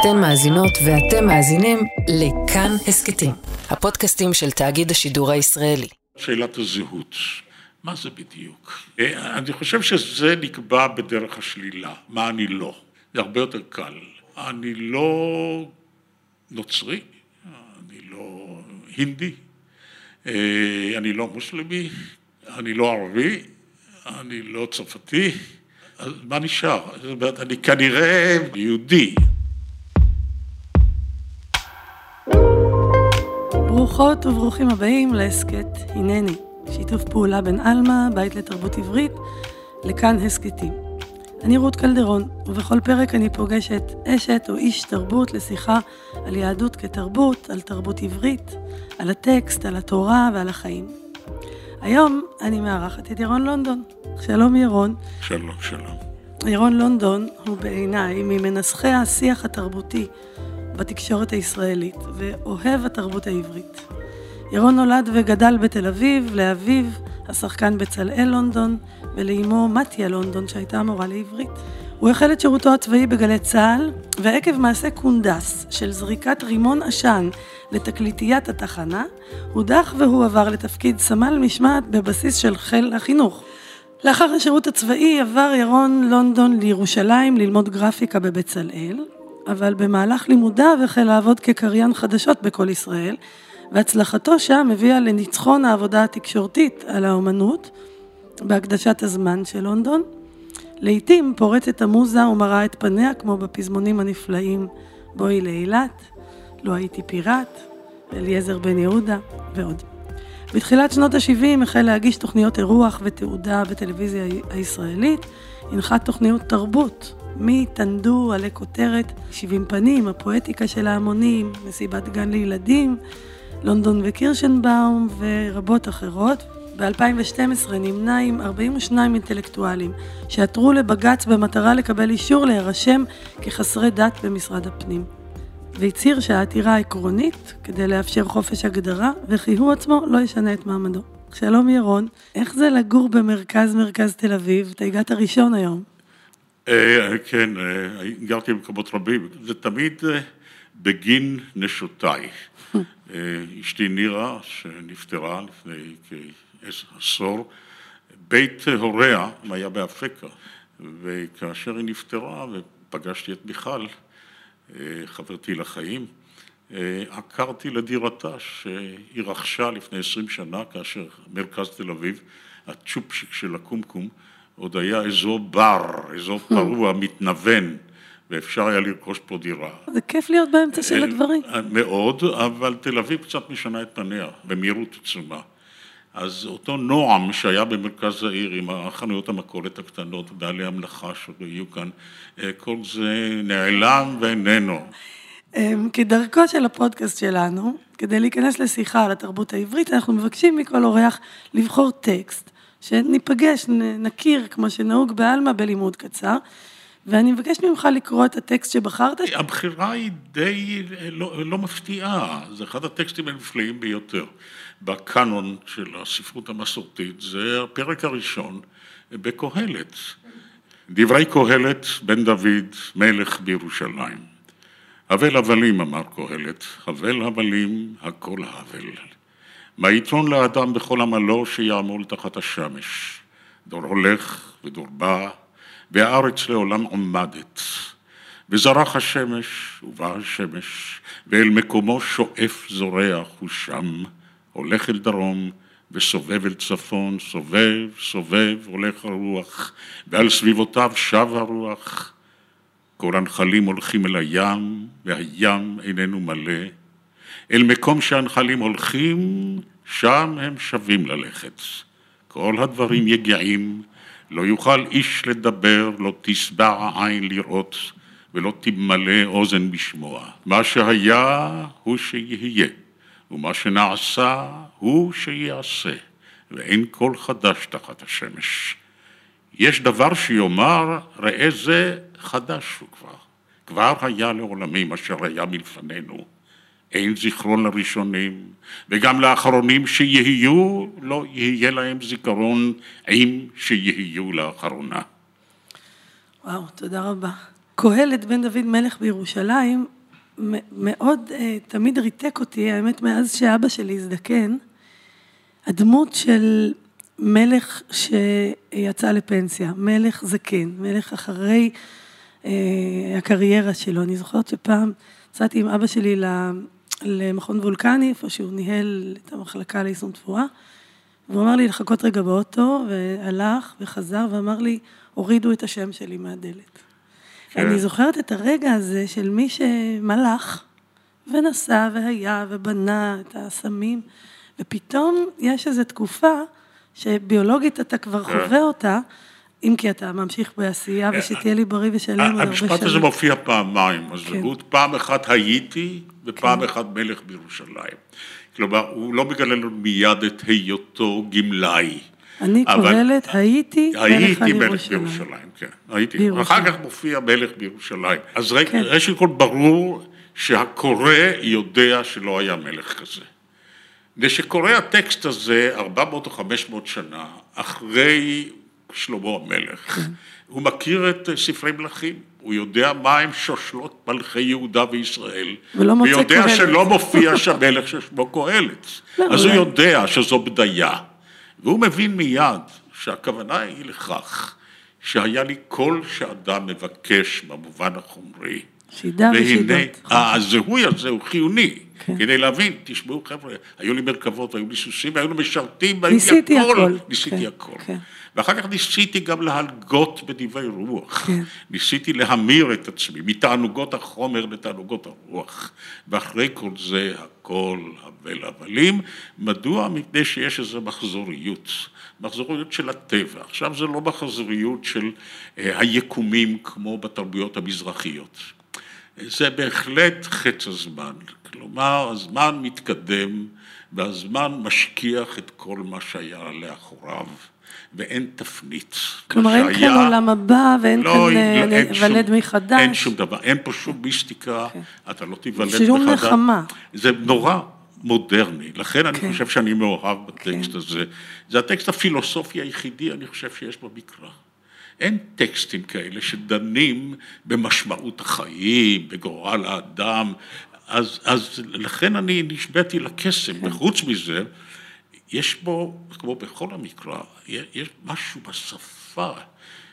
אתן מאזינות ואתם מאזינים לכאן הסכתים, הפודקאסטים של תאגיד השידור הישראלי. שאלת הזהות, מה זה בדיוק? אה, אני חושב שזה נקבע בדרך השלילה, מה אני לא. זה הרבה יותר קל. אני לא נוצרי, אני לא הינדי, אה, אני לא מוסלמי, אני לא ערבי, אני לא צרפתי, אז מה נשאר? זאת אומרת, אני כנראה יהודי. ברוכות וברוכים הבאים להסכת הנני, שיתוף פעולה בין עלמה, בית לתרבות עברית, לכאן הסכתים. אני רות קלדרון, ובכל פרק אני פוגשת אשת או איש תרבות לשיחה על יהדות כתרבות, על תרבות עברית, על הטקסט, על התורה ועל החיים. היום אני מארחת את ירון לונדון. שלום ירון. שלום, שלום. ירון לונדון הוא בעיניי ממנסחי השיח התרבותי בתקשורת הישראלית ואוהב התרבות העברית. ירון נולד וגדל בתל אביב, לאביו השחקן בצלאל לונדון ולאמו מתיה לונדון שהייתה מורה לעברית. הוא החל את שירותו הצבאי בגלי צה"ל, ועקב מעשה קונדס של זריקת רימון עשן לתקליטיית התחנה, הודח והועבר לתפקיד סמל משמעת בבסיס של חיל החינוך. לאחר השירות הצבאי עבר ירון לונדון לירושלים ללמוד גרפיקה בבצלאל, אבל במהלך לימודיו החל לעבוד כקריין חדשות בכל ישראל, והצלחתו שם הביאה לניצחון העבודה התקשורתית על האומנות בהקדשת הזמן של לונדון. לעתים פורצת המוזה ומראה את פניה כמו בפזמונים הנפלאים בואי לאילת, לא הייתי פיראט, אליעזר בן יהודה ועוד. בתחילת שנות ה-70 החל להגיש תוכניות אירוח ותעודה בטלוויזיה הישראלית, הנחת תוכניות תרבות, מטנדו עלי כותרת, 70 פנים, הפואטיקה של ההמונים, מסיבת גן לילדים, לונדון וקירשנבאום ורבות אחרות. ב-2012 נמנה עם 42 אינטלקטואלים שעתרו לבג"ץ במטרה לקבל אישור להירשם כחסרי דת במשרד הפנים. והצהיר שהעתירה עקרונית כדי לאפשר חופש הגדרה, וכי הוא עצמו לא ישנה את מעמדו. שלום ירון, איך זה לגור במרכז מרכז תל אביב? אתה הגעת ראשון היום. אה, כן, אה, גרתי במקומות רבים, זה תמיד אה, בגין נשותיי. אשתי נירה, שנפטרה לפני כעשור, בית הוריה היה באפקה, וכאשר היא נפטרה ופגשתי את מיכל, חברתי לחיים, עקרתי לדירתה שהיא רכשה לפני עשרים שנה כאשר מרכז תל אביב, הצ'ופשיק של הקומקום, עוד היה אזור בר, אזור פרוע, מתנוון, ואפשר היה לרכוש פה דירה. זה כיף להיות באמצע של הדברים. מאוד, אבל תל אביב קצת משנה את פניה, במהירות עצומה. אז אותו נועם שהיה במרכז העיר עם החנויות המכולת הקטנות, בעלי המלאכה שעוד היו כאן, כל זה נעלם ואיננו. כדרכו של הפודקאסט שלנו, כדי להיכנס לשיחה על התרבות העברית, אנחנו מבקשים מכל אורח לבחור טקסט, שניפגש, נכיר, כמו שנהוג בעלמא, בלימוד קצר. ואני מבקשת ממך לקרוא את הטקסט שבחרת. הבחירה היא די לא, לא מפתיעה, זה אחד הטקסטים הנפלאים ביותר בקאנון של הספרות המסורתית, זה הפרק הראשון בקהלת. דברי קהלת בן דוד, מלך בירושלים. הבל הבלים, אמר קהלת, הבל הבלים, הכל הבל. מה יתרון לאדם בכל עמלו שיעמול תחת השמש? דור הולך ודור בא, והארץ לעולם עומדת. וזרח השמש, ובא השמש, ואל מקומו שואף זורח הוא שם, הולך אל דרום, וסובב אל צפון, סובב, סובב, הולך הרוח, ועל סביבותיו שב הרוח. כל הנחלים הולכים אל הים, והים איננו מלא. אל מקום שהנחלים הולכים, שם הם שבים ללכת. כל הדברים יגעים, לא יוכל איש לדבר, לא תשבע עין לראות, ולא תמלא אוזן בשמוע. מה שהיה הוא שיהיה, ומה שנעשה הוא שיעשה, ואין כל חדש תחת השמש. יש דבר שיאמר, ראה זה חדש הוא כבר. כבר היה לעולמים אשר היה מלפנינו. אין זיכרון לראשונים, וגם לאחרונים שיהיו, לא יהיה להם זיכרון עם שיהיו לאחרונה. וואו, תודה רבה. קהלת בן דוד מלך בירושלים, מאוד אה, תמיד ריתק אותי, האמת מאז שאבא שלי הזדקן, הדמות של מלך שיצא לפנסיה, מלך זקן, מלך אחרי אה, הקריירה שלו. אני זוכרת שפעם יצאתי עם אבא שלי למכון וולקני, איפה שהוא ניהל את המחלקה ליישום תבואה, והוא אמר לי לחכות רגע באוטו, והלך וחזר ואמר לי, הורידו את השם שלי מהדלת. כן. אני זוכרת את הרגע הזה של מי שמלך ונסע והיה ובנה את הסמים, ופתאום יש איזו תקופה שביולוגית אתה כבר כן. חווה אותה, אם כי אתה ממשיך בעשייה, ושתהיה לי בריא ושלם עוד הרבה שנים. המשפט הזה מופיע פעמיים, הזהות, כן. פעם אחת הייתי, ופעם כן. אחת מלך בירושלים. כלומר, הוא לא מגלה לנו מיד את היותו גמלאי. אני קורלת, הייתי מלך על ירושלים. הייתי מלך בירושלים, כן, הייתי. בירושלים. אחר כך מופיע מלך בירושלים. אז כן. ראשית כל ברור שהקורא יודע שלא היה מלך כזה. ושקורא הטקסט הזה 400 או 500 שנה אחרי שלמה המלך. הוא מכיר את ספרי מלכים, הוא יודע מהם שושלות מלכי יהודה וישראל, ולא מוצא קהלת. ויודע שלא מופיע שם מלך ששמו קהלת, לא, אז הוא יודע שזו בדיה. והוא מבין מיד שהכוונה היא לכך שהיה לי כל שאדם מבקש במובן החומרי. שידה ושידות. והנה, הזיהוי הזה הוא חיוני, כן. כדי להבין, תשמעו חבר'ה, היו לי מרכבות, היו לי סוסים, היו לי משרתים, ניסיתי הכל. ניסיתי כן, הכל. כן. ואחר כך ניסיתי גם להלגות בדברי רוח. כן. ניסיתי להמיר את עצמי, מתענוגות החומר לתענוגות הרוח. ואחרי כל זה, הכל הבל הבלים. מדוע? מפני שיש איזו מחזוריות. מחזוריות של הטבע. עכשיו זה לא מחזוריות של אה, היקומים כמו בתרבויות המזרחיות. זה בהחלט חץ הזמן. כלומר, הזמן מתקדם והזמן משכיח את כל מה שהיה לאחוריו. ואין תפנית. כלומר, אין כאן עולם הבא ואין לא, כאן להיוולד לא, מחדש. אין שום דבר, אין פה שום מיסטיקה, okay. כן. אתה לא תיוולד מחדש. שום נחמה. זה נורא מודרני, לכן okay. אני כן. חושב שאני מאוהב בטקסט okay. כן. הזה. זה הטקסט הפילוסופי היחידי, אני חושב שיש במקרא. אין טקסטים כאלה שדנים במשמעות החיים, בגורל האדם, אז, אז לכן אני נשבעתי לקסם, כן. וחוץ מזה, יש בו, כמו בכל המקרא, יש משהו בשפה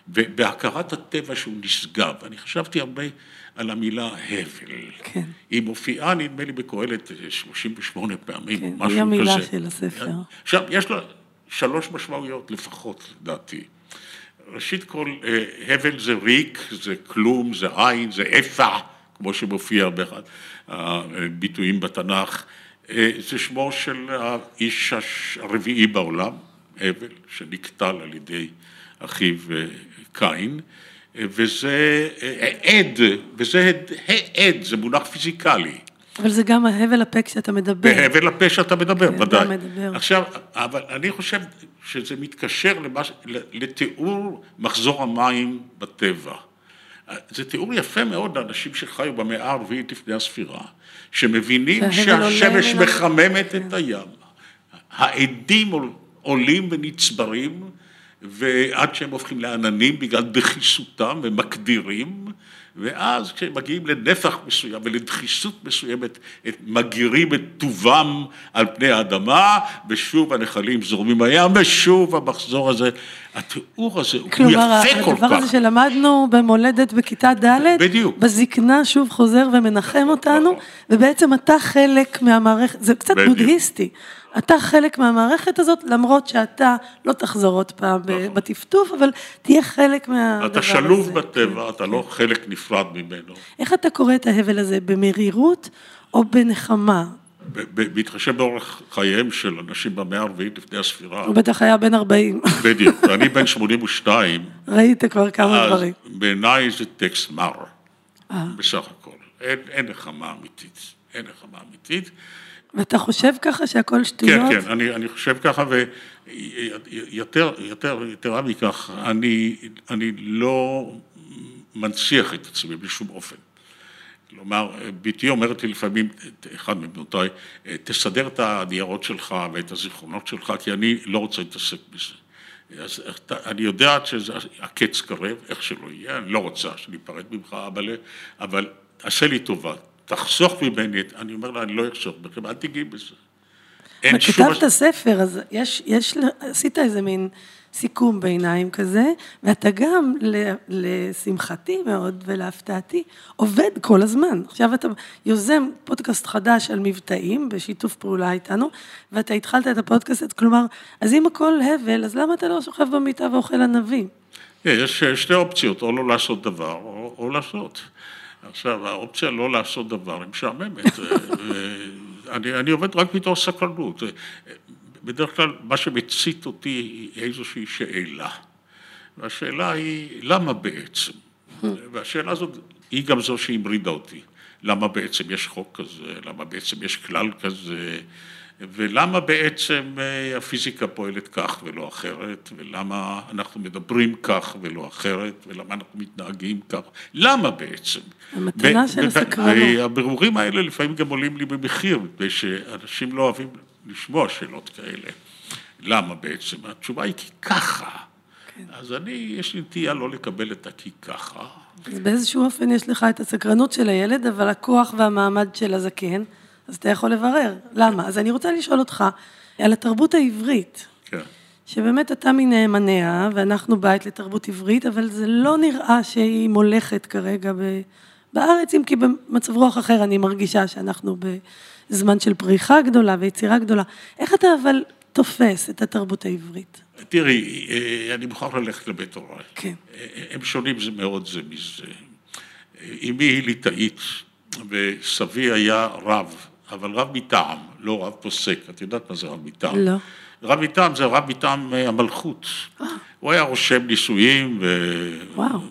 ובהכרת הטבע שהוא נשגב. אני חשבתי הרבה על המילה הבל. כן. היא מופיעה, נדמה לי, בקהלת 38 פעמים, כן, משהו כזה. היא המילה של הספר. עכשיו, יש לה שלוש משמעויות לפחות, לדעתי. ראשית כל, אה, הבל זה ריק, זה כלום, זה עין, זה אפע, כמו שמופיע באחד הביטויים בתנ"ך. אה, זה שמו של האיש הרביעי בעולם, הבל, שנקטל על ידי אחיו אה, קין, אה, וזה עד, וזה העד, זה מונח פיזיקלי. אבל זה גם ההבל הפה כשאתה מדבר. בהבל הפה שאתה מדבר, כן, ודאי. מדבר. עכשיו, אבל אני חושב שזה מתקשר למש... לתיאור מחזור המים בטבע. זה תיאור יפה מאוד לאנשים שחיו במאה הרביעית לפני הספירה, שמבינים שהשמש מחממת את הים. העדים עולים ונצברים, ועד שהם הופכים לעננים בגלל דחיסותם ומקדירים, ואז כשהם מגיעים לנפח מסוים ולדחיסות מסוימת, מגירים את טובם על פני האדמה, ושוב הנחלים זורמים בים, ושוב המחזור הזה. התיאור הזה הוא יפה כל כך. כלומר, הדבר הזה שלמדנו במולדת בכיתה ד', בדיוק. בזקנה שוב חוזר ומנחם אותנו, נכון. ובעצם אתה חלק מהמערכת, זה קצת בדיוק. בודהיסטי. אתה חלק מהמערכת הזאת, למרות שאתה לא תחזור עוד פעם נכון. בטפטוף, אבל תהיה חלק מהדבר הזה. אתה שלוב בטבע, כן, אתה לא כן. חלק נפרד ממנו. איך אתה קורא את ההבל הזה, במרירות או בנחמה? בהתחשב באורח חייהם של אנשים במאה הרביעית לפני הספירה. הוא בטח היה בן 40. בדיוק, ואני בן 82. ראית כבר כמה דברים. אז בעיניי זה טקסט מר, אה. בסך הכל. אין, אין נחמה אמיתית, אין נחמה אמיתית. ואתה חושב ככה שהכל שטויות? כן, כן, אני, אני חושב ככה, ויותר, יותר, יתרה מכך, אני, אני לא מנציח את עצמי בשום אופן. כלומר, בתי אומרת לי לפעמים, אחד מבנותיי, תסדר את הניירות שלך ואת הזיכרונות שלך, כי אני לא רוצה להתעסק בזה. אז אני יודעת שהקץ קרב, איך שלא יהיה, אני לא רוצה שניפרד ממך, אבל, אבל עשה לי טובה, תחסוך ממני, אני אומר לה, אני לא אחסוך בכם, אל תגיעי בזה. וכתבת ספר, אז יש, יש, עשית איזה מין סיכום ביניים כזה, ואתה גם, לשמחתי מאוד ולהפתעתי, עובד כל הזמן. עכשיו אתה יוזם פודקאסט חדש על מבטאים, בשיתוף פעולה איתנו, ואתה התחלת את הפודקאסט, כלומר, אז אם הכל הבל, אז למה אתה לא שוכב במיטה ואוכל ענבים? יש שתי אופציות, או לא לעשות דבר, או, או לעשות. עכשיו, האופציה לא לעשות דבר היא משעממת. אני, אני עובד רק מתוך סקרנות. בדרך כלל מה שמצית אותי היא איזושהי שאלה. והשאלה היא, למה בעצם? והשאלה הזאת היא גם זו שהמרידה אותי. למה בעצם יש חוק כזה? למה בעצם יש כלל כזה? ולמה בעצם אה, הפיזיקה פועלת כך ולא אחרת, ולמה אנחנו מדברים כך ולא אחרת, ולמה אנחנו מתנהגים כך, למה בעצם? המתנה של הסקרנות. והבירורים האלה לפעמים גם עולים לי במחיר, מפני שאנשים לא אוהבים לשמוע שאלות כאלה. למה בעצם? התשובה היא כי ככה. כן. אז אני, יש לי נטייה לא לקבל את הכי ככה. אז באיזשהו אופן יש לך את הסקרנות של הילד, אבל הכוח והמעמד של הזקן. אז אתה יכול לברר, למה? אז אני רוצה לשאול אותך על התרבות העברית. כן. שבאמת אתה מנאמניה, ואנחנו בית לתרבות עברית, אבל זה לא נראה שהיא מולכת כרגע ב... בארץ, אם כי במצב רוח אחר אני מרגישה שאנחנו בזמן של פריחה גדולה ויצירה גדולה. איך אתה אבל תופס את התרבות העברית? תראי, אה, אני מוכרח ללכת לבית הוריי. כן. אה, הם שונים זה מאוד זה מזה. אמי היא ליטאית, וסבי היה רב. אבל רב מטעם, לא רב פוסק. את יודעת מה זה רב מטעם? לא. רב מטעם זה רב מטעם אה, המלכות. אה. הוא היה רושם נישואים, ו...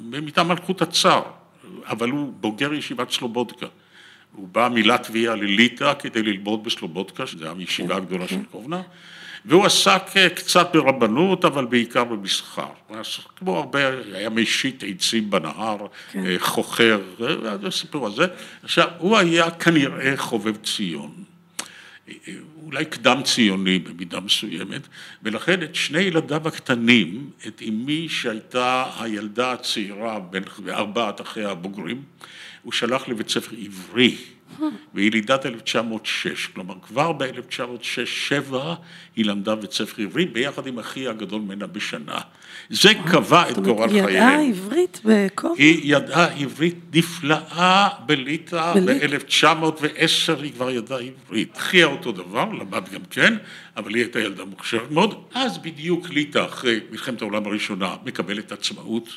מטעם מלכות הצאר, אבל הוא בוגר ישיבת סלובודקה. הוא בא מלטביה לליטא כדי ללמוד בסלובודקה, שזו כן, הגדולה כן. של קובנה. והוא עסק אה, קצת ברבנות, אבל בעיקר במסחר. כמו הרבה, היה משית עצים בנהר, כן. אה, חוכר, זה הסיפור הזה. עכשיו, הוא היה כנראה חובב ציון. אולי קדם ציוני במידה מסוימת, ולכן את שני ילדיו הקטנים, את אמי שהייתה הילדה הצעירה בין ארבעת אחיה הבוגרים, הוא שלח לבית ספר עברי. והיא לידת 1906, כלומר כבר ב-1906-2007 היא למדה בית ספר עברי ביחד עם אחי הגדול ממנה בשנה. זה קבע את גורל חייהם. היא ידעה עברית בקום? היא ידעה עברית נפלאה בליטא, ב-1910 היא כבר ידעה עברית. אחיה אותו דבר, למד גם כן, אבל היא הייתה ילדה מוכשרת מאוד. אז בדיוק ליטא אחרי מלחמת העולם הראשונה מקבלת עצמאות.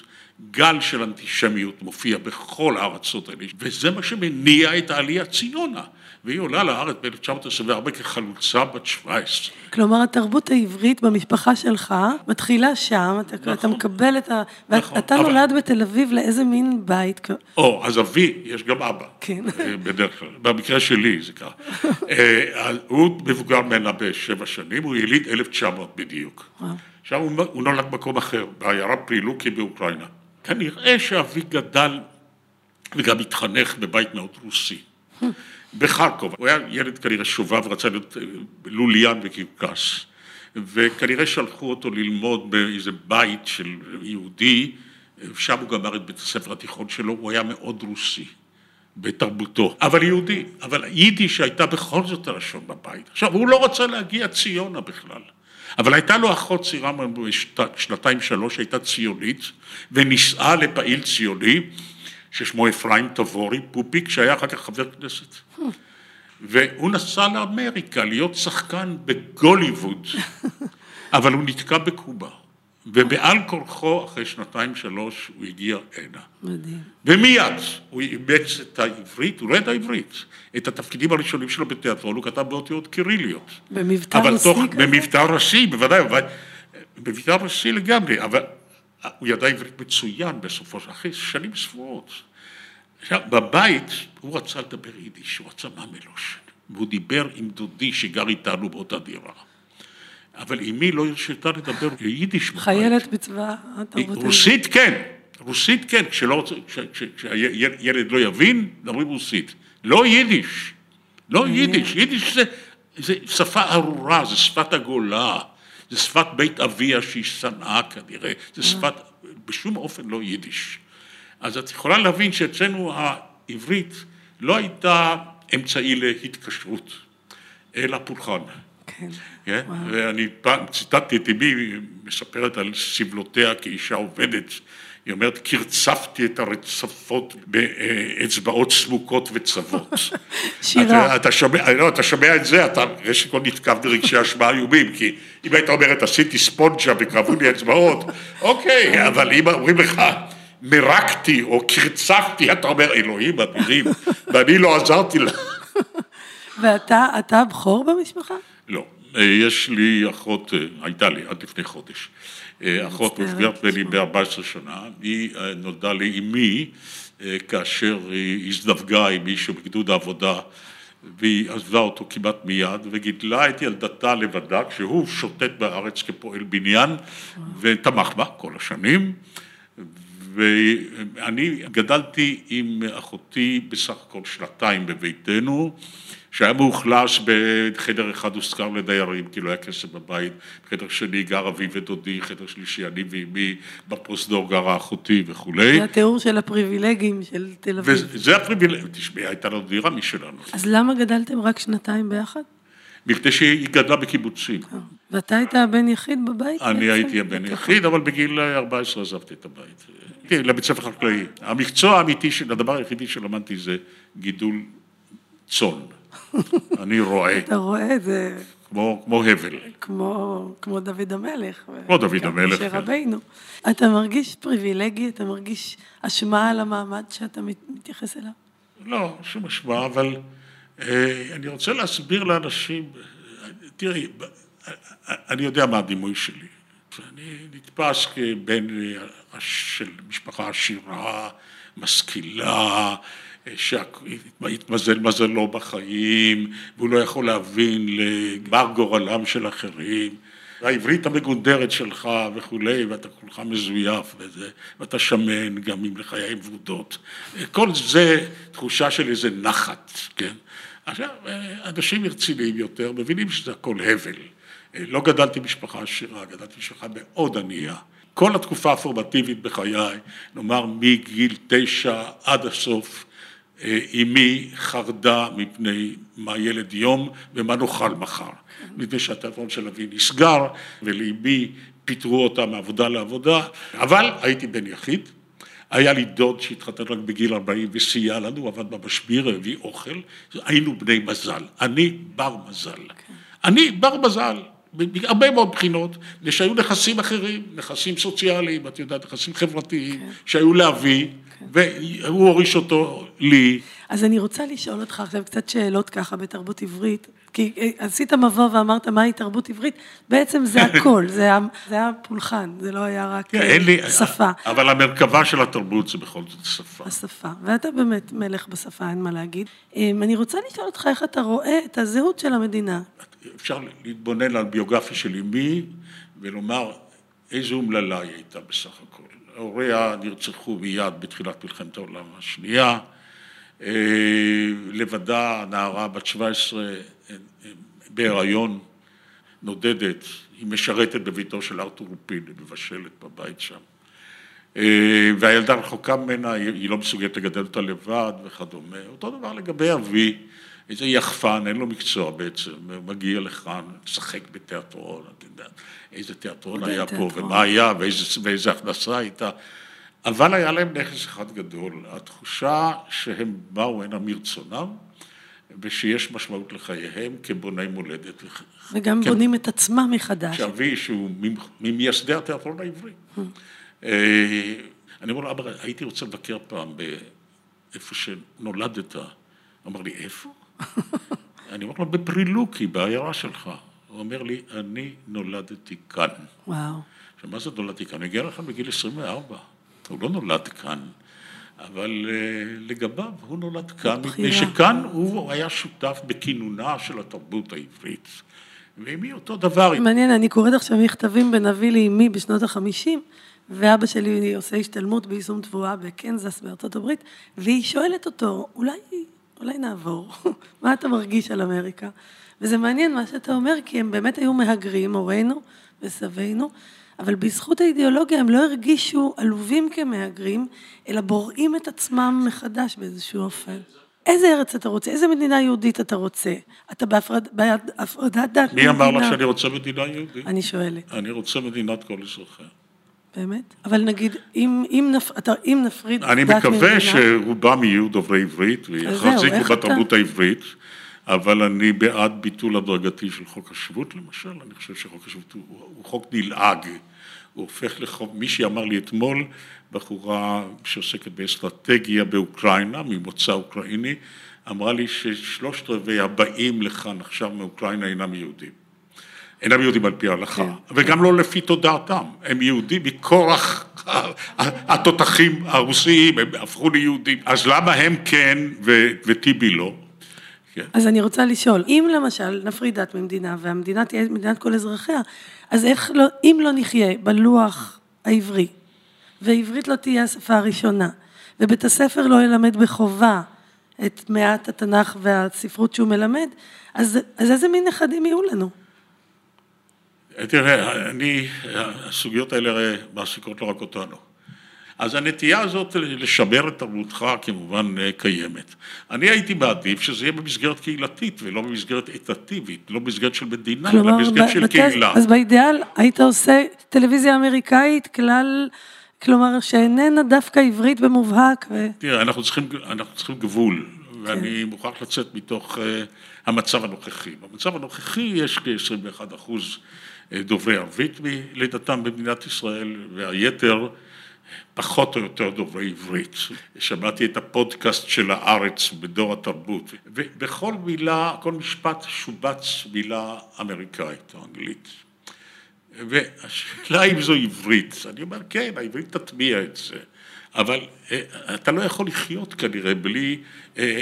גל של אנטישמיות מופיע בכל הארצות האלה, וזה מה שמניע את העלייה ציונה. והיא עולה לארץ ב-1924 כחלוצה בת 17. כלומר, התרבות העברית במשפחה שלך מתחילה שם, אתה, נכון, אתה מקבל את ה... נכון. ואתה אבל... נולד בתל אביב לאיזה מין בית? או, אז אבי, יש גם אבא. כן. אה, בדרך כלל, במקרה שלי זה ככה. אה, הוא מבוגר ממנה בשבע שנים, הוא יליד 1900 בדיוק. עכשיו הוא, הוא נולד במקום אחר, בעיירה פרילוקי באוקראינה. כנראה שאבי גדל וגם התחנך בבית מאוד רוסי, בחרקוב. הוא היה ילד כנראה שובב, רצה להיות אה, לוליין וקרקס, וכנראה שלחו אותו ללמוד באיזה בית של יהודי, שם הוא גמר את בית הספר התיכון שלו, הוא היה מאוד רוסי. בתרבותו, אבל יהודי, אבל יידיש הייתה בכל זאת הלשון בבית. עכשיו, הוא לא רצה להגיע ציונה בכלל. אבל הייתה לו אחות צעירה שנתיים שלוש, הייתה ציונית, ונישאה לפעיל ציוני, ששמו אפרים תבורי, פופיק, שהיה אחר כך חבר כנסת. והוא נסע לאמריקה להיות שחקן בגוליווד, אבל הוא נתקע בקובה. ובעל כורחו, אחרי שנתיים שלוש, הוא הגיע הנה. מדהים. ומיד הוא אימץ את העברית, הוא לא ידע עברית, את התפקידים הראשונים שלו בתיאטרון, הוא כתב באותיות קיריליות. במבטא רוסי כזה? במבטא ראשי, בוודאי, במבטא ראשי לגמרי, אבל הוא ידע עברית מצוין בסופו של אחרי שנים ספורות. עכשיו, בבית הוא רצה לדבר יידיש, הוא רצה ממלוש, והוא דיבר עם דודי שגר איתנו באותה דירה. אבל אמי לא הרשתה לדבר יידיש. חיילת בצבא התרבות. רוסית כן, רוסית כן, כשהילד לא יבין, מדברים רוסית. לא יידיש, לא יידיש, יידיש זה, זה שפה ארורה, זה שפת הגולה. זה שפת בית אביה שהיא שנאה כנראה, זה שפת, בשום אופן לא יידיש. אז את יכולה להבין שאצלנו העברית לא הייתה אמצעי להתקשרות, אלא פולחן. כן. כן? ואני פעם ציטטתי את אמי, מספרת על סבלותיה כאישה עובדת. היא אומרת, קרצפתי את הרצפות באצבעות סמוקות וצוות. שירה. אתה, אתה, שומע, לא, אתה שומע את זה, אתה ראשית כל נתקף ברגשי אשמה איומים, כי אם היית אומרת, עשיתי ספונג'ה וכאבו לי אצבעות, אוקיי, אבל אם אומרים לך, מרקתי או קרצפתי, אתה אומר, אלוהים אדירים, ואני לא עזרתי לה. ואתה, אתה הבכור במשפחה? לא, יש לי אחות, אה, הייתה לי עד לפני חודש, אחות מצטערת מבוגרת ממני לשמוע. ב-14 שנה, היא נולדה לי אמי כאשר היא הזדווגה עם מישהו בגדוד העבודה והיא עזבה אותו כמעט מיד וגידלה את ילדתה לבדה כשהוא שוטט בארץ כפועל בניין ותמך בה כל השנים. ואני גדלתי עם אחותי בסך הכל שנתיים בביתנו, שהיה מאוכלס בחדר אחד הושכר לדיירים, כי לא היה כסף בבית, בחדר שני גר אבי ודודי, חדר שלישי אני ואמי, בפרוזדור גרה אחותי וכולי. זה התיאור של הפריבילגים של תל אביב. וזה הפריבילגיה, תשמעי, הייתה לנו דירה משלנו, אז למה גדלתם רק שנתיים ביחד? מפני שהיא גדלה בקיבוצים. ואתה היית הבן יחיד בבית? אני? הייתי הבן יחיד, אבל בגיל 14 עזבתי את הבית. לבית ספר חקלאי. המקצוע האמיתי, הדבר היחידי שלמדתי זה גידול צאן. אני רועה, אתה רואה זה כמו, כמו הבל. כמו, כמו דוד המלך. כמו דוד המלך, כן. רבינו. אתה מרגיש פריבילגי? אתה מרגיש אשמה על המעמד שאתה מת- מתייחס אליו? לא, שום השוואה, אבל אה, אני רוצה להסביר לאנשים, אה, תראי, ב- אה, אני יודע מה הדימוי שלי. אני נתפס כבן אה, של משפחה עשירה, משכילה, אה, שהתמזל מזלו בחיים, והוא לא יכול להבין לגמר גורלם של אחרים. והעברית המגונדרת שלך וכולי, ואתה כולך מזויף וזה, ואתה שמן גם עם לחיי ורודות. כל זה תחושה של איזה נחת, כן? עכשיו, אנשים רציניים יותר מבינים שזה הכל הבל. לא גדלתי במשפחה עשירה, גדלתי במשפחה מאוד ענייה. כל התקופה הפורמטיבית בחיי, נאמר מגיל תשע עד הסוף, אמי חרדה מפני מה ילד יום ומה נאכל מחר. מפני שהתיאטרון של אבי נסגר, ולאמי פיטרו אותה מעבודה לעבודה, אבל הייתי בן יחיד. היה לי דוד שהתחתן רק בגיל 40 וסייע לנו, עבד במשביר, הביא אוכל, היינו בני מזל. אני בר מזל. אני בר מזל. בהרבה מאוד בחינות, מפני שהיו נכסים אחרים, נכסים סוציאליים, את יודעת, נכסים חברתיים, שהיו לאבי, והוא הוריש אותו לי. אז אני רוצה לשאול אותך עכשיו קצת שאלות ככה בתרבות עברית, כי אה, עשית מבוא ואמרת מהי תרבות עברית, בעצם זה הכל, זה היה, זה היה פולחן, זה לא היה רק כן, אין לי... שפה. אבל המרכבה של התרבות זה בכל זאת שפה. השפה, ואתה באמת מלך בשפה, אין מה להגיד. אמ, אני רוצה לשאול אותך איך אתה רואה את הזהות של המדינה. אפשר להתבונן על ביוגרפיה של אמי ולומר איזו אומללה היא הייתה בסך הכל. הוריה נרצחו מיד בתחילת מלחמת העולם השנייה. אה, לבדה, נערה בת 17 אה, אה, בהיריון, נודדת, היא משרתת בביתו של ארתור רופין, היא מבשלת בבית שם. והילדה רחוקה ממנה, היא לא מסוגלת לגדל אותה לבד וכדומה. אותו דבר לגבי אבי, איזה יחפן, אין לו מקצוע בעצם, מגיע לכאן, לשחק בתיאטרון, את יודעת, איזה תיאטרון היה אין פה, תיאטרון. ומה היה, ואיזה, ואיזה הכנסה הייתה. אבל היה להם נכס אחד גדול, התחושה שהם באו הנה מרצונם, ושיש משמעות לחייהם כבוני מולדת. וגם כן. בונים את עצמם מחדש. שאבי, שהוא ממייסדי התיאטרון העברי. Hmm. אה, אני אומר לו, אבא, הייתי רוצה לבקר פעם באיפה שנולדת. אמר לי, איפה? אני אומר לו, בפרי לוקי, בעיירה שלך. הוא אומר לי, אני נולדתי כאן. וואו. עכשיו, מה זה נולדתי כאן? הוא הגיע לכאן בגיל 24. הוא לא נולד כאן, אבל אה, לגביו הוא נולד כאן, מפני. שכאן הוא היה שותף בכינונה של התרבות העברית. ועימי אותו דבר. מעניין, אני קוראת עכשיו מכתבים בין אבי לאמי בשנות החמישים, ואבא שלי עושה השתלמות ביישום תבואה בקנזס בארצות הברית, והיא שואלת אותו, אולי, אולי נעבור, מה אתה מרגיש על אמריקה? וזה מעניין מה שאתה אומר, כי הם באמת היו מהגרים, הורינו וסבינו, אבל בזכות האידיאולוגיה הם לא הרגישו עלובים כמהגרים, אלא בוראים את עצמם מחדש באיזשהו אופן. איזה ארץ אתה רוצה? איזה מדינה יהודית אתה רוצה? אתה בהפרד, בהפרדת דת מי אמר לך שאני רוצה מדינה יהודית? אני שואלת. אני רוצה מדינת כל אזרחיה. באמת? אבל נגיד, אם, אם, נפ, אתה, אם נפריד אני דת מקווה ממדינה... שרובם יהיו דוברי עברית ויחזיקו בתרבות אתה- העברית, אבל אני בעד ביטול הדרגתי של חוק השבות למשל, אני חושב שחוק השבות הוא, הוא חוק נלעג, הוא הופך לחוק, מישהי אמר לי אתמול, בחורה שעוסקת באסטרטגיה באוקראינה, ממוצא אוקראיני, אמרה לי ששלושת רבעי הבאים לכאן עכשיו מאוקראינה אינם יהודים. אינם יהודים על פי ההלכה, כן. וגם לא לפי תודעתם, הם יהודים מכורח התותחים הרוסיים, הם הפכו ליהודים, אז למה הם כן ו- וטיבי לא? כן. אז אני רוצה לשאול, אם למשל נפריד דת ממדינה והמדינה תהיה מדינת כל אזרחיה, אז איך לא, אם לא נחיה בלוח העברי, ועברית לא תהיה השפה הראשונה, ובית הספר לא ילמד בחובה את מעט התנ"ך והספרות שהוא מלמד, אז, אז איזה מין נכדים יהיו לנו? תראה, אני, הסוגיות האלה הרי מעסיקות לא רק אותנו. אז הנטייה הזאת לשמר את תרבותך כמובן קיימת. אני הייתי מעדיף שזה יהיה במסגרת קהילתית ולא במסגרת אתטיבית, לא במסגרת של מדינה, אלא במסגרת של קהילה. אז באידיאל היית עושה טלוויזיה אמריקאית, כלל, כלומר שאיננה דווקא עברית במובהק, ו... תראה, אנחנו צריכים, אנחנו צריכים גבול, כן. ואני מוכרח לצאת מתוך uh, המצב הנוכחי. במצב הנוכחי יש כ-21 אחוז אה, דוברי ערבית מלידתם במדינת ישראל, והיתר פחות או יותר דוברי עברית. שמעתי את הפודקאסט של הארץ בדור התרבות, ובכל מילה, כל משפט שובץ מילה אמריקאית או אנגלית. והשאלה אם זו עברית, אני אומר כן, העברית תטמיע את זה, אבל אה, אתה לא יכול לחיות כנראה בלי אה,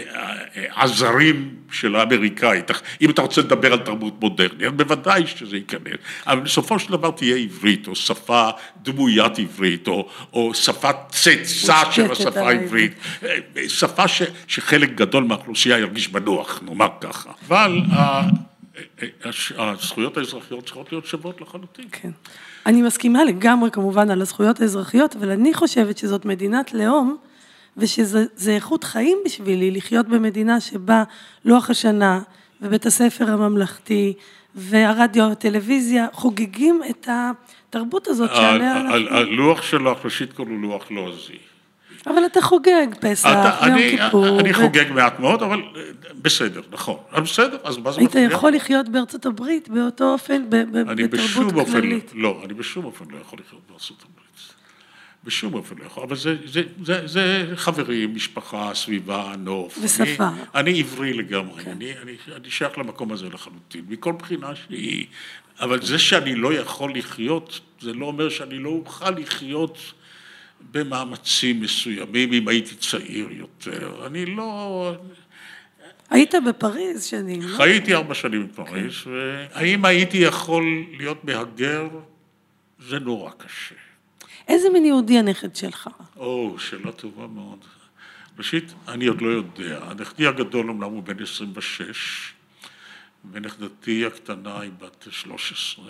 אה, עזרים של האמריקאית, אם אתה רוצה לדבר על תרבות מודרנית, בוודאי שזה ייכנס, אבל בסופו של דבר תהיה עברית, או שפה דמוית עברית, או, או שפה צאצא של השפה העברית, שפה ש, שחלק גדול מהאוכלוסייה ירגיש בנוח, נאמר ככה, אבל הזכויות האזרחיות צריכות להיות שוות לחלוטין. כן. אני מסכימה לגמרי כמובן על הזכויות האזרחיות, אבל אני חושבת שזאת מדינת לאום, ושזה זה איכות חיים בשבילי לחיות במדינה שבה לוח השנה ובית הספר הממלכתי והרדיו והטלוויזיה חוגגים את התרבות הזאת שעליה אנחנו... הלוח שלך, ראשית כל הוא לוח לועזי. אבל אתה חוגג פסח, אתה- יום אני- כיפור. אני ו- חוגג מעט מאוד, אבל אה, בסדר, נכון. אבל בסדר, אז מה זה היית מפריע? יכול לחיות בארצות הברית באותו אופן, ב- ב- בתרבות כללית. לא, אני בשום אופן לא יכול לחיות בארצות הברית. בשום אופן לא יכול, אבל זה, זה, זה, זה חברים, משפחה, סביבה, נוף. ושפה. אני, אני עברי לגמרי, כן. אני, אני, אני שייך למקום הזה לחלוטין, מכל בחינה שהיא, אבל זה שאני לא יכול לחיות, זה לא אומר שאני לא אוכל לחיות במאמצים מסוימים, אם הייתי צעיר יותר. אני לא... היית בפריז שנים, לא? חייתי ארבע שנים בפריז, והאם הייתי יכול להיות מהגר? זה נורא קשה. איזה מין יהודי הנכד שלך? או, שאלה טובה מאוד. ראשית, אני עוד לא יודע. נכדי הגדול אומנם הוא בן 26, ונכדתי הקטנה היא בת 13.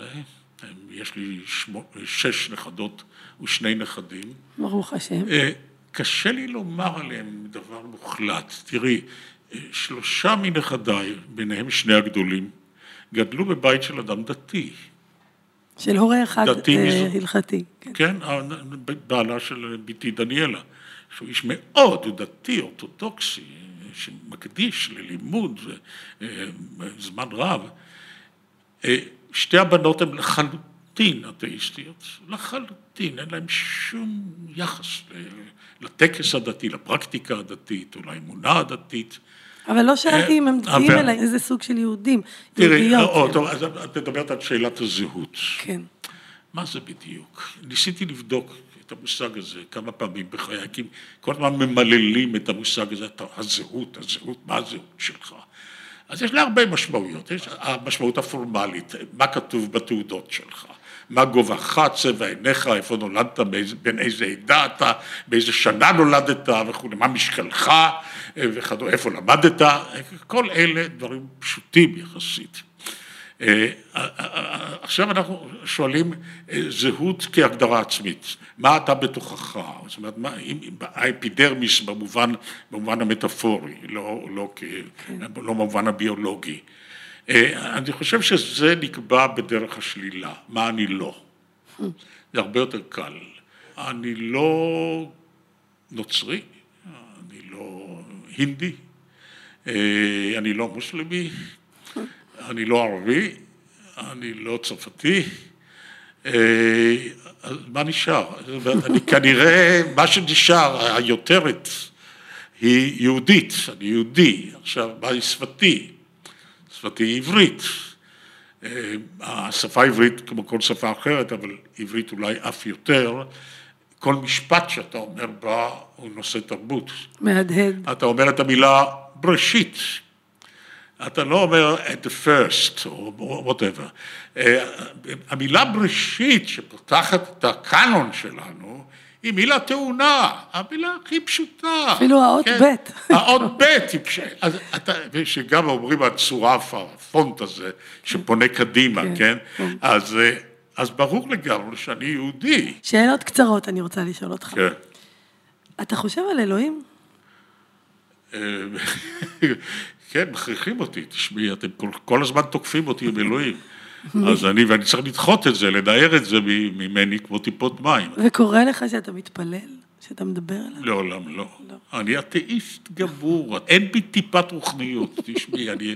יש לי שמו, שש נכדות ושני נכדים. ברוך השם. אה, קשה לי לומר עליהם דבר מוחלט. תראי, אה, שלושה מנכדיי, ביניהם שני הגדולים, גדלו בבית של אדם דתי. של הורה אחד דתי אה, מזו- הלכתי. כן. כן, בעלה של בתי דניאלה, שהוא איש מאוד דתי, אורתודוקסי, שמקדיש ללימוד אה, זמן רב. אה, שתי הבנות הן לחלוטין אתאיסטיות, לחלוטין, אין להן שום יחס לטקס הדתי, לפרקטיקה הדתית או לאמונה הדתית. אבל לא שאלתי אם הם אה, דתיים, אלא איזה סוג של יהודים. תראי, אז את מדברת על שאלת הזהות. כן. מה זה בדיוק? ניסיתי לבדוק את המושג הזה כמה פעמים בחיי, כי כל הזמן ממללים את המושג הזה, הזהות, הזהות, מה הזהות שלך? אז יש לה הרבה משמעויות, יש המשמעות הפורמלית, מה כתוב בתעודות שלך, מה גובהך, צבע עיניך, איפה נולדת, באיזה, בין איזה עדה אתה, באיזה שנה נולדת? וכולי, מה משקלך? וכדומה, איפה למדת, כל אלה דברים פשוטים יחסית. אה, אה, אה, עכשיו אנחנו שואלים זהות כהגדרה עצמית, מה אתה בתוכך, זאת אומרת, מה, אם האפידרמיס במובן, במובן המטאפורי, לא, לא, כן. לא במובן הביולוגי. אני חושב שזה נקבע בדרך השלילה, מה אני לא. זה הרבה יותר קל. אני לא נוצרי, אני לא הינדי, אני לא מוסלמי, אני לא ערבי, אני לא צרפתי, אה, אז מה נשאר? אני כנראה, מה שנשאר, היותרת, היא יהודית, אני יהודי, עכשיו, מה היא שפתי? שפתי היא עברית. אה, השפה העברית כמו כל שפה אחרת, אבל עברית אולי אף יותר, כל משפט שאתה אומר בה הוא נושא תרבות. מהדהד. אתה אומר את המילה בראשית, אתה לא אומר at the first או whatever. אה, המילה בראשית שפותחת את הקאנון שלנו היא מילה טעונה, המילה הכי פשוטה. אפילו האות כן? ב'. האות ב', שגם אומרים הצורף, הפונט הזה, שפונה קדימה, כן? כן? כן. אז, אה, אז ברור לגמרי שאני יהודי. שאלות קצרות אני רוצה לשאול אותך. כן. אתה חושב על אלוהים? כן, מכריחים אותי, תשמעי, אתם כל, כל הזמן תוקפים אותי עם אלוהים. אז אני, ואני צריך לדחות את זה, לנער את זה ממני כמו טיפות מים. וקורה לך שאתה מתפלל? שאתה מדבר עליו? לעולם לא. לא. אני אתאיסט גמור, אין בי טיפת רוחניות, תשמעי, אני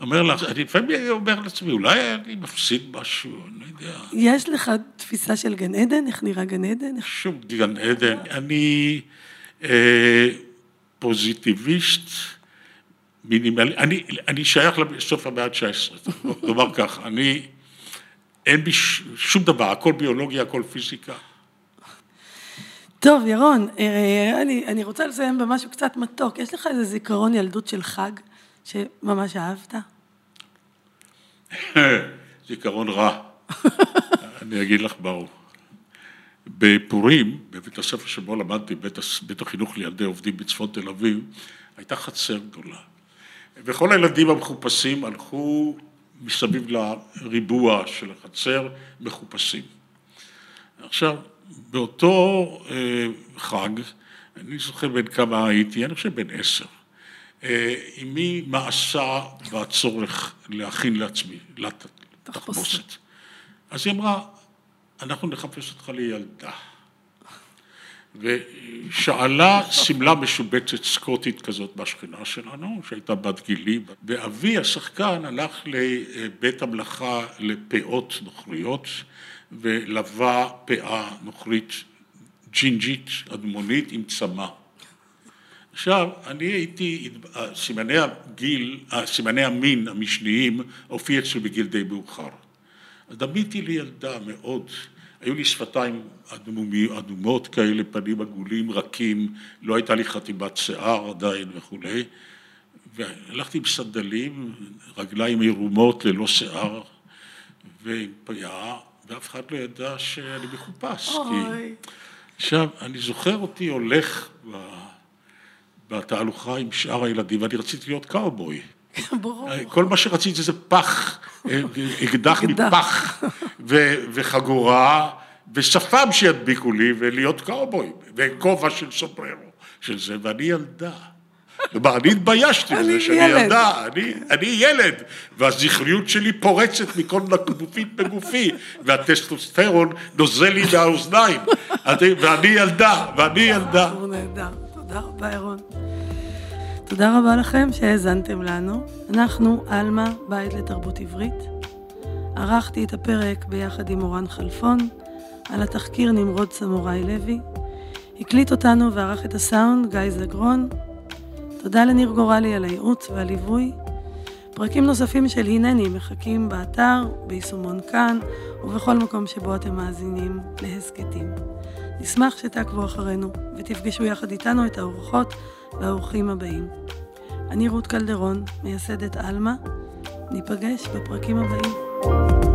אומר לך, אני לפעמים אומר לעצמי, אולי אני מפסיד משהו, אני לא יודע. יש לך תפיסה של גן עדן? איך נראה גן עדן? שום גן עדן. אני אה, פוזיטיביסט. מינימלי, אני, אני שייך לסוף המאה ה-19, נאמר ככה, אני, אין בי שום דבר, הכל ביולוגיה, הכל פיזיקה. טוב, ירון, אה, אני, אני רוצה לסיים במשהו קצת מתוק. יש לך איזה זיכרון ילדות של חג שממש אהבת? זיכרון רע, אני אגיד לך ברור. בפורים, בבית הספר שבו למדתי, בית, בית החינוך לילדי עובדים בצפון תל אביב, הייתה חצר גדולה. וכל הילדים המחופשים הלכו מסביב לריבוע של החצר מחופשים. עכשיו, באותו אה, חג, אני זוכר בין כמה הייתי, אני חושב בין עשר, אמי אה, מעשה בצורך להכין לעצמי, לתחפושת. אז היא אמרה, אנחנו נחפש אותך לילדה. ושאלה שמלה משובצת סקוטית כזאת בשכנה שלנו, שהייתה בת גילי, ואבי השחקן הלך לבית המלאכה לפאות נוכריות, ולווה פאה נוכרית ג'ינג'ית, אדמונית, עם צמא. עכשיו, אני הייתי, סימני הגיל, סימני המין המשניים הופיע אצלי בגיל די מאוחר. דמיתי לי ילדה מאוד היו לי שפתיים אדומי, אדומות כאלה, פנים עגולים, רכים, לא הייתה לי חתימת שיער עדיין וכולי, והלכתי עם סנדלים, רגליים עירומות ללא שיער ועם פיה, ואף אחד לא ידע שאני מחופש. כי... עכשיו, אני זוכר אותי הולך בתהלוכה עם שאר הילדים, ואני רציתי להיות קאובוי. ברור. כל מה שרציתי זה פח, אקדח מפח וחגורה ושפם שידביקו לי ולהיות קאובוי וכובע של סופררו של זה ואני ילדה. אני התביישתי בזה שאני ילדה, אני, אני ילד, והזכריות שלי פורצת מכל גופית בגופי, והטסטוסטרון נוזל לי מהאוזניים, ואני ילדה, ואני ילדה. תודה רבה, ירון. תודה רבה לכם שהאזנתם לנו. אנחנו עלמה, בית לתרבות עברית. ערכתי את הפרק ביחד עם אורן חלפון, על התחקיר נמרוד סמוראי לוי. הקליט אותנו וערך את הסאונד גיא זגרון. תודה לניר גורלי על הייעוץ והליווי. פרקים נוספים של הנני מחכים באתר, ביישומון כאן ובכל מקום שבו אתם מאזינים להסכתים. נשמח שתעקבו אחרינו ותפגשו יחד איתנו את האורחות והאורחים הבאים. אני רות קלדרון, מייסדת עלמה. ניפגש בפרקים הבאים.